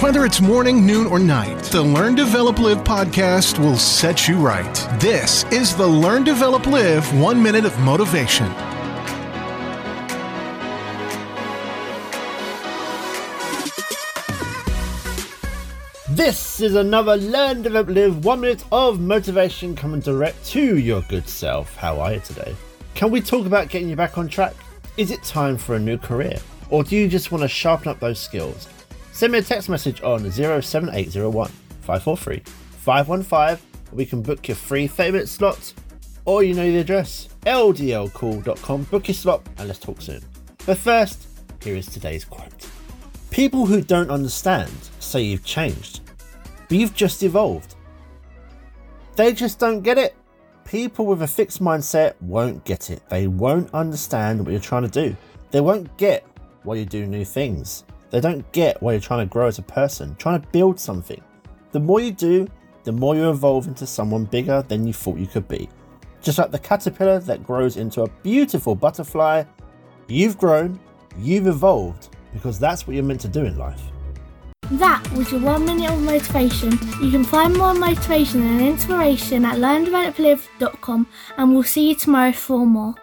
Whether it's morning, noon, or night, the Learn, Develop, Live podcast will set you right. This is the Learn, Develop, Live One Minute of Motivation. This is another Learn, Develop, Live One Minute of Motivation coming direct to your good self. How are you today? Can we talk about getting you back on track? Is it time for a new career? Or do you just want to sharpen up those skills? Send me a text message on 07801 543 515 we can book your free 30 minute slot or you know the address ldlcall.com. Book your slot and let's talk soon. But first, here is today's quote People who don't understand say you've changed, but you've just evolved. They just don't get it. People with a fixed mindset won't get it. They won't understand what you're trying to do. They won't get why you do new things. They don't get why you're trying to grow as a person, trying to build something. The more you do, the more you evolve into someone bigger than you thought you could be. Just like the caterpillar that grows into a beautiful butterfly, you've grown, you've evolved, because that's what you're meant to do in life. That was your one minute of motivation. You can find more motivation and inspiration at learndeveloplive.com and we'll see you tomorrow for more.